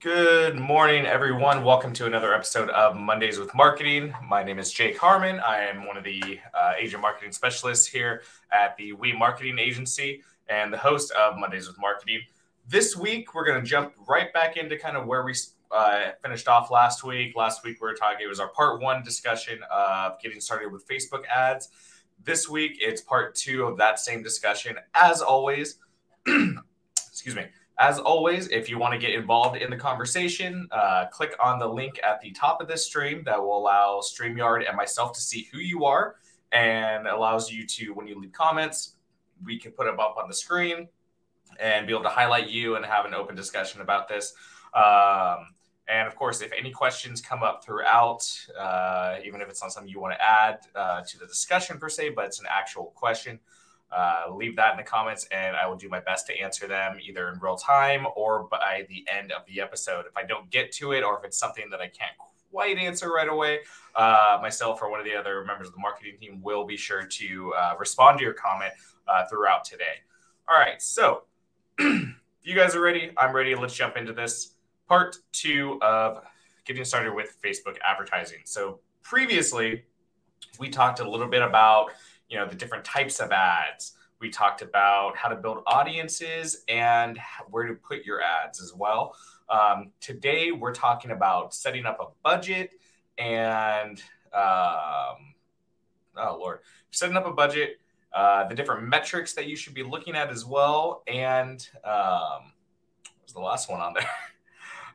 Good morning, everyone. Welcome to another episode of Mondays with Marketing. My name is Jake Harman. I am one of the uh, agent marketing specialists here at the WHE Marketing Agency and the host of Mondays with Marketing. This week, we're going to jump right back into kind of where we uh, finished off last week. Last week, we were talking, it was our part one discussion of getting started with Facebook ads. This week, it's part two of that same discussion. As always, excuse me as always, if you want to get involved in the conversation, uh, click on the link at the top of this stream that will allow StreamYard and myself to see who you are and allows you to, when you leave comments, we can put them up on the screen and be able to highlight you and have an open discussion about this. Um, and of course, if any questions come up throughout, uh, even if it's not something you want to add uh, to the discussion per se, but it's an actual question, uh, leave that in the comments and I will do my best to answer them either in real time or by the end of the episode. If I don't get to it or if it's something that I can't quite answer right away, uh, myself or one of the other members of the marketing team will be sure to uh, respond to your comment uh, throughout today. All right, so you guys are ready. I'm ready. Let's jump into this part two of getting started with Facebook advertising. So previously, we talked a little bit about you know the different types of ads. We talked about how to build audiences and where to put your ads as well. Um, today we're talking about setting up a budget and um, oh lord. Setting up a budget uh, the different metrics that you should be looking at as well and um, what was the last one on there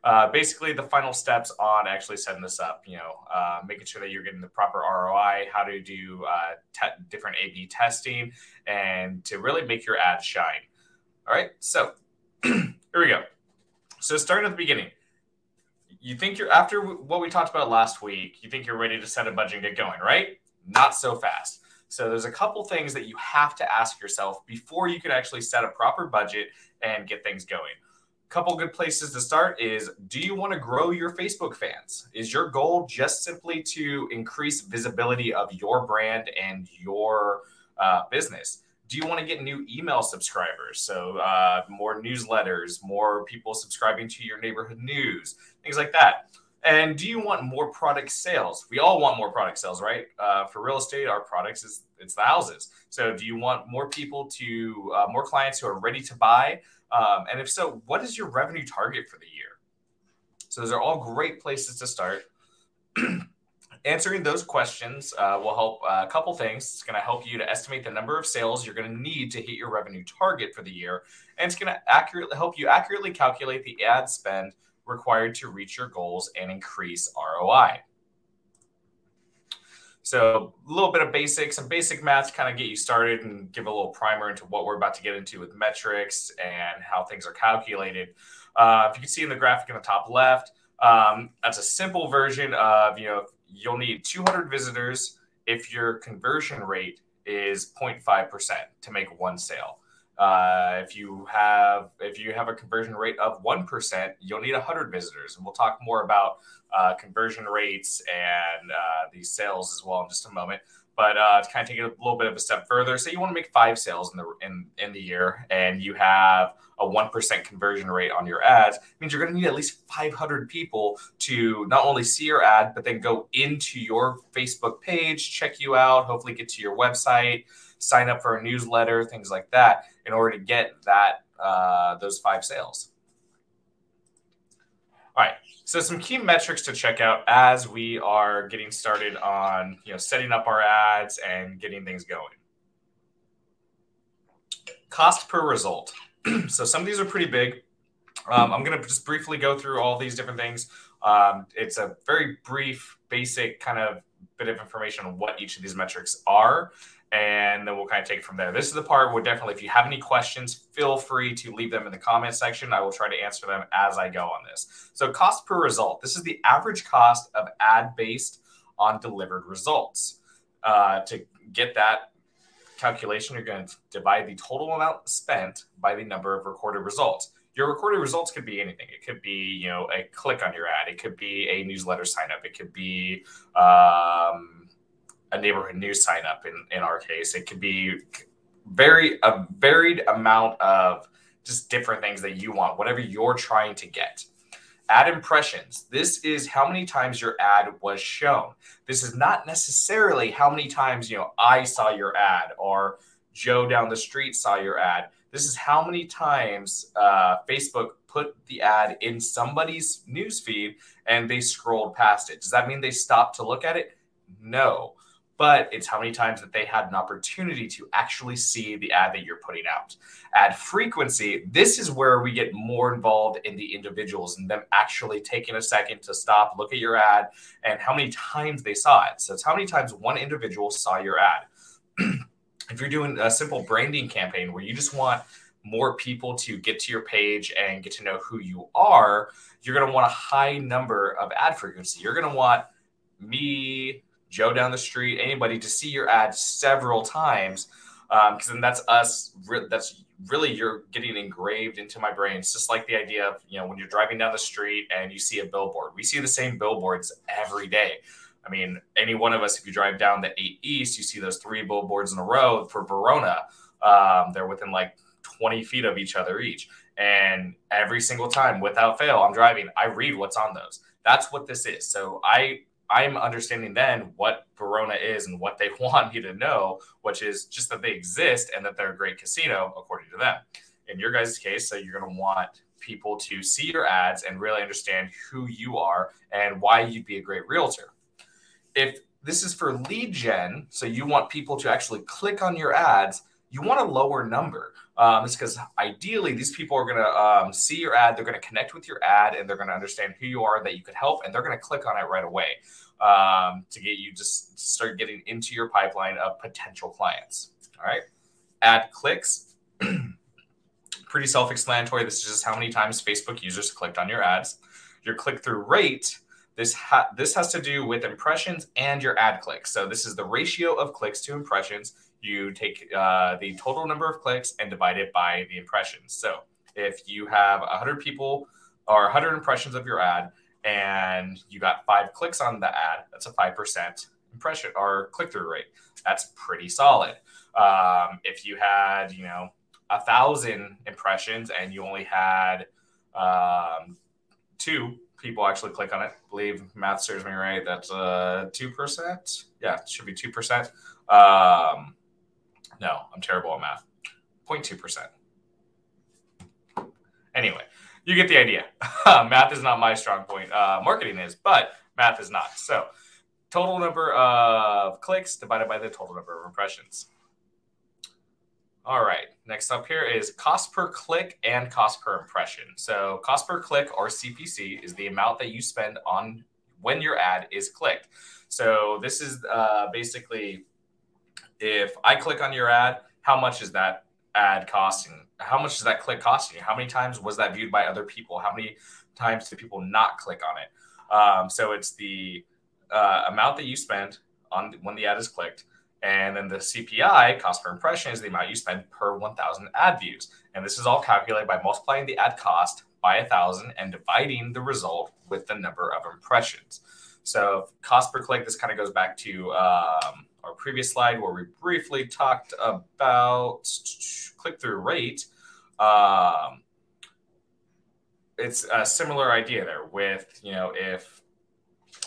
uh, basically the final steps on actually setting this up, you know, uh, making sure that you're getting the proper ROI, how to do uh, te- different A/B testing, and to really make your ad shine. All right, so here we go. So starting at the beginning, you think you're after what we talked about last week. You think you're ready to set a budget and get going, right? Not so fast. So there's a couple things that you have to ask yourself before you can actually set a proper budget and get things going couple good places to start is do you want to grow your Facebook fans? Is your goal just simply to increase visibility of your brand and your uh, business? Do you want to get new email subscribers? So, uh, more newsletters, more people subscribing to your neighborhood news, things like that. And do you want more product sales? We all want more product sales, right? Uh, for real estate, our products is it's the houses. So, do you want more people to uh, more clients who are ready to buy? Um, and if so, what is your revenue target for the year? So those are all great places to start. Answering those questions uh, will help uh, a couple things. It's going to help you to estimate the number of sales you're going to need to hit your revenue target for the year, and it's going to accurately help you accurately calculate the ad spend required to reach your goals and increase ROI. So a little bit of basics, some basic math to kind of get you started and give a little primer into what we're about to get into with metrics and how things are calculated. Uh, if you can see in the graphic in the top left, um, that's a simple version of, you know, you'll need 200 visitors if your conversion rate is 0.5% to make one sale. Uh, if you have if you have a conversion rate of one percent, you'll need hundred visitors, and we'll talk more about uh, conversion rates and uh, these sales as well in just a moment. But uh, to kind of take it a little bit of a step further, say you want to make five sales in the in, in the year, and you have a one percent conversion rate on your ads, means you're going to need at least 500 people to not only see your ad, but then go into your Facebook page, check you out, hopefully get to your website sign up for a newsletter, things like that, in order to get that uh, those five sales. All right. So some key metrics to check out as we are getting started on you know setting up our ads and getting things going. Cost per result. so some of these are pretty big. Um, I'm going to just briefly go through all these different things. Um, it's a very brief, basic kind of bit of information on what each of these metrics are and then we'll kind of take it from there. This is the part where definitely, if you have any questions, feel free to leave them in the comment section. I will try to answer them as I go on this. So, cost per result this is the average cost of ad based on delivered results. Uh, to get that calculation, you're going to divide the total amount spent by the number of recorded results. Your recorded results could be anything. It could be, you know, a click on your ad. It could be a newsletter sign up. It could be um, a neighborhood news sign up in, in our case. It could be very a varied amount of just different things that you want, whatever you're trying to get. Ad impressions. This is how many times your ad was shown. This is not necessarily how many times, you know, I saw your ad or Joe down the street saw your ad. This is how many times uh, Facebook put the ad in somebody's newsfeed and they scrolled past it. Does that mean they stopped to look at it? No but it's how many times that they had an opportunity to actually see the ad that you're putting out. Ad frequency, this is where we get more involved in the individuals and them actually taking a second to stop, look at your ad, and how many times they saw it. So it's how many times one individual saw your ad. if you're doing a simple branding campaign where you just want more people to get to your page and get to know who you are, you're going to want a high number of ad frequency. You're going to want me, Joe down the street, anybody to see your ad several times. Because um, then that's us. Re- that's really you're getting engraved into my brain. It's just like the idea of you know when you're driving down the street and you see a billboard. We see the same billboards every day. I mean, any one of us, if you drive down the 8 East, you see those three billboards in a row for Verona. Um, they're within like 20 feet of each other each. And every single time, without fail, I'm driving, I read what's on those. That's what this is. So I I'm understanding then what Verona is and what they want me to know, which is just that they exist and that they're a great casino, according to them. In your guys' case, so you're going to want people to see your ads and really understand who you are and why you'd be a great realtor. If this is for lead gen, so you want people to actually click on your ads, you want a lower number. Um, it's because ideally these people are going to um, see your ad, they're going to connect with your ad, and they're going to understand who you are, that you could help, and they're going to click on it right away um, to get you just start getting into your pipeline of potential clients. All right, ad clicks. Pretty self-explanatory. This is just how many times Facebook users clicked on your ads. Your click-through rate. This ha- this has to do with impressions and your ad clicks. So this is the ratio of clicks to impressions you take uh, the total number of clicks and divide it by the impressions. So if you have 100 people or 100 impressions of your ad and you got five clicks on the ad, that's a 5% impression or click through rate. That's pretty solid. Um, if you had, you know, a thousand impressions and you only had um, two people actually click on it, I believe math serves me right. That's uh, 2%. Yeah, it should be 2%. Um, no, I'm terrible at math. 0.2%. Anyway, you get the idea. math is not my strong point. Uh, marketing is, but math is not. So, total number of clicks divided by the total number of impressions. All right, next up here is cost per click and cost per impression. So, cost per click or CPC is the amount that you spend on when your ad is clicked. So, this is uh, basically if I click on your ad, how much is that ad costing? How much is that click costing you? How many times was that viewed by other people? How many times did people not click on it? Um, so it's the uh, amount that you spend on when the ad is clicked. And then the CPI, cost per impression, is the amount you spend per 1,000 ad views. And this is all calculated by multiplying the ad cost by 1,000 and dividing the result with the number of impressions. So cost per click, this kind of goes back to um, our previous slide where we briefly talked about click-through rate. Um, it's a similar idea there with, you know, if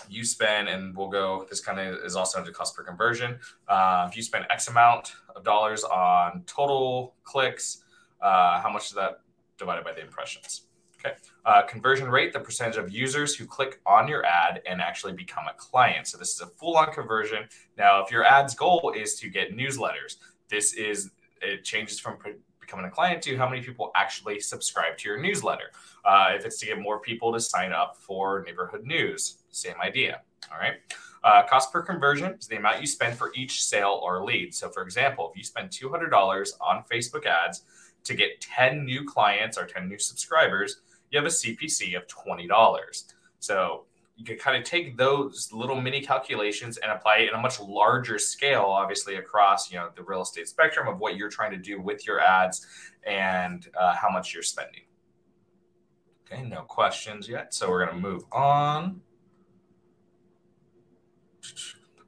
you spend, and we'll go, this kind of is also under cost per conversion. Uh, if you spend X amount of dollars on total clicks, uh, how much is that divided by the impressions? Okay. Uh, conversion rate, the percentage of users who click on your ad and actually become a client. So this is a full on conversion. Now, if your ad's goal is to get newsletters, this is, it changes from becoming a client to how many people actually subscribe to your newsletter. Uh, if it's to get more people to sign up for neighborhood news, same idea. All right. Uh, cost per conversion is the amount you spend for each sale or lead. So, for example, if you spend $200 on Facebook ads to get 10 new clients or 10 new subscribers, you have a CPC of $20. So you can kind of take those little mini calculations and apply it in a much larger scale, obviously across you know the real estate spectrum of what you're trying to do with your ads and uh, how much you're spending. Okay, no questions yet, so we're gonna move on.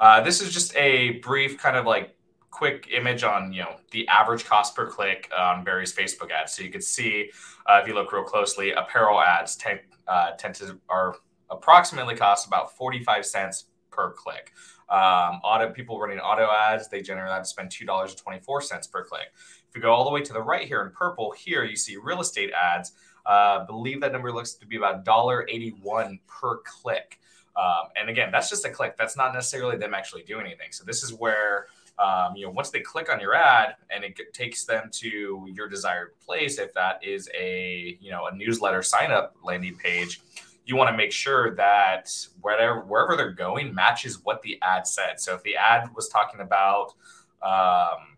Uh, this is just a brief kind of like quick image on you know the average cost per click on various Facebook ads. So you can see uh, if you look real closely, apparel ads tend uh, tend to are approximately cost about forty five cents per click. Um, auto people running auto ads they generally have to spend two dollars and twenty four cents per click. If you go all the way to the right here in purple, here you see real estate ads. Uh, believe that number looks to be about $1.81 per click. Um, and again, that's just a click. That's not necessarily them actually doing anything. So this is where um, you know once they click on your ad and it takes them to your desired place, if that is a you know a newsletter sign up landing page, you want to make sure that wherever wherever they're going matches what the ad said. So if the ad was talking about um,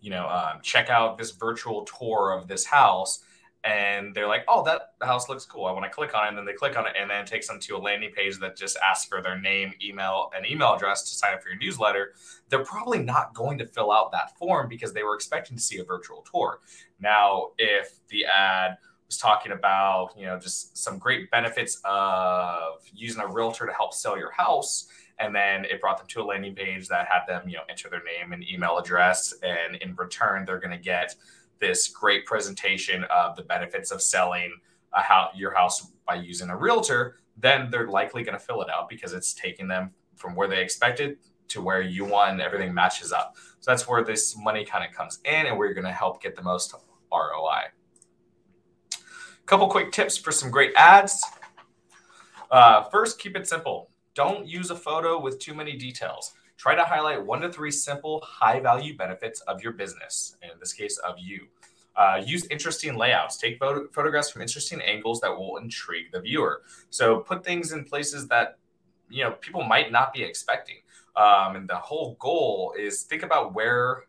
you know um, check out this virtual tour of this house and they're like, "Oh, that house looks cool. I want to click on it." And then they click on it, and then it takes them to a landing page that just asks for their name, email, and email address to sign up for your newsletter. They're probably not going to fill out that form because they were expecting to see a virtual tour. Now, if the ad was talking about, you know, just some great benefits of using a realtor to help sell your house, and then it brought them to a landing page that had them, you know, enter their name and email address, and in return, they're going to get this great presentation of the benefits of selling a house, your house by using a realtor, then they're likely going to fill it out because it's taking them from where they expected to where you want and everything matches up. So that's where this money kind of comes in and we're going to help get the most ROI. A couple quick tips for some great ads. Uh, first, keep it simple. Don't use a photo with too many details. Try to highlight one to three simple, high value benefits of your business, in this case, of you. Uh, use interesting layouts. Take photo- photographs from interesting angles that will intrigue the viewer. So put things in places that you know people might not be expecting. Um, and the whole goal is think about where,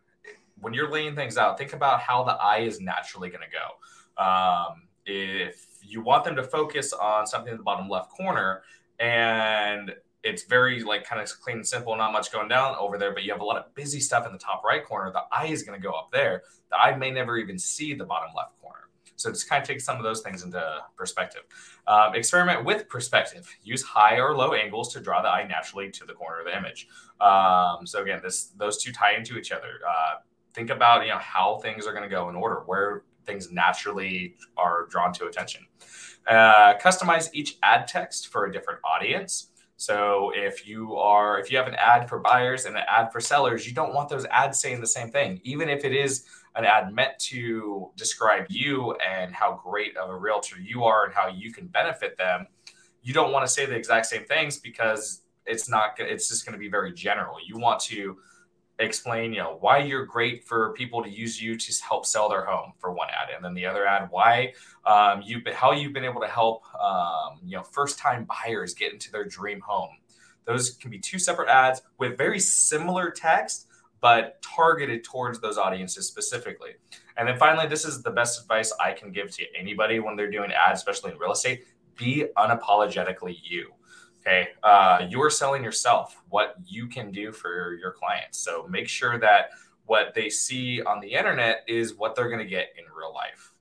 when you're laying things out, think about how the eye is naturally going to go. Um, if you want them to focus on something in the bottom left corner and it's very like kind of clean and simple, not much going down over there, but you have a lot of busy stuff in the top right corner. The eye is going to go up there. The eye may never even see the bottom left corner. So just kind of take some of those things into perspective. Um, experiment with perspective. Use high or low angles to draw the eye naturally to the corner of the image. Um, so again, this those two tie into each other. Uh, think about you know how things are going to go in order, where things naturally are drawn to attention. Uh, customize each ad text for a different audience. So if you are if you have an ad for buyers and an ad for sellers, you don't want those ads saying the same thing. Even if it is an ad meant to describe you and how great of a realtor you are and how you can benefit them, you don't want to say the exact same things because it's not it's just going to be very general. You want to explain, you know, why you're great for people to use you to help sell their home for one ad, and then the other ad, why um, been, how you've been able to help, um, you know, first time buyers get into their dream home. Those can be two separate ads with very similar text, but targeted towards those audiences specifically. And then finally, this is the best advice I can give to anybody when they're doing ads, especially in real estate: be unapologetically you. Okay. Uh, you're selling yourself what you can do for your clients. So make sure that what they see on the internet is what they're going to get in real life.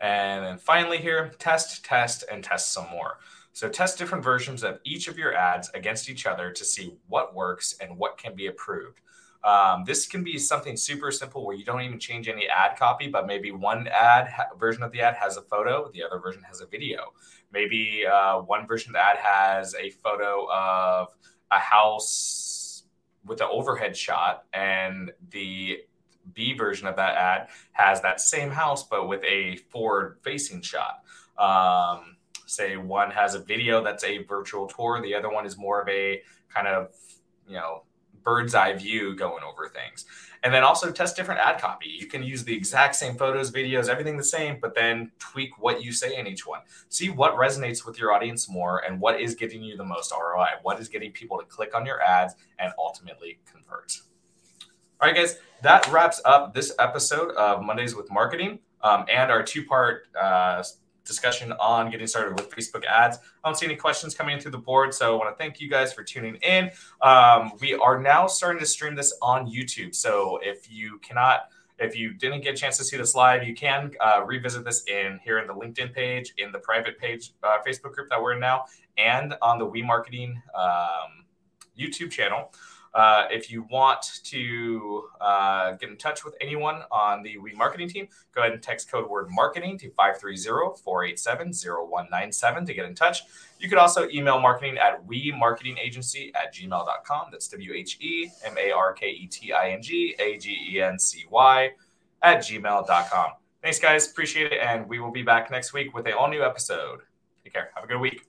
And then finally, here, test, test, and test some more. So test different versions of each of your ads against each other to see what works and what can be approved. Um, this can be something super simple where you don't even change any ad copy, but maybe one ad ha- version of the ad has a photo, the other version has a video. Maybe uh, one version of the ad has a photo of a house with an overhead shot, and the B version of that ad has that same house but with a forward facing shot. Um, say one has a video that's a virtual tour, the other one is more of a kind of you know bird's eye view going over things. And then also test different ad copy. You can use the exact same photos, videos, everything the same, but then tweak what you say in each one. See what resonates with your audience more and what is getting you the most ROI. What is getting people to click on your ads and ultimately convert. All right, guys, that wraps up this episode of Mondays with Marketing um, and our two part uh, discussion on getting started with Facebook ads. I don't see any questions coming in through the board, so I want to thank you guys for tuning in. Um, we are now starting to stream this on YouTube, so if you cannot. If you didn't get a chance to see this live, you can uh, revisit this in here in the LinkedIn page, in the private page, uh, Facebook group that we're in now, and on the WHE Marketing um, YouTube channel. Uh, if you want to uh, get in touch with anyone on the WHE Marketing team, go ahead and text code word marketing to 530 487 0197 to get in touch. You could also email marketing at we marketing agency at gmail.com. That's W H E M A R K E T I N G A G E N C Y at gmail.com. Thanks, guys. Appreciate it. And we will be back next week with a all new episode. Take care. Have a good week.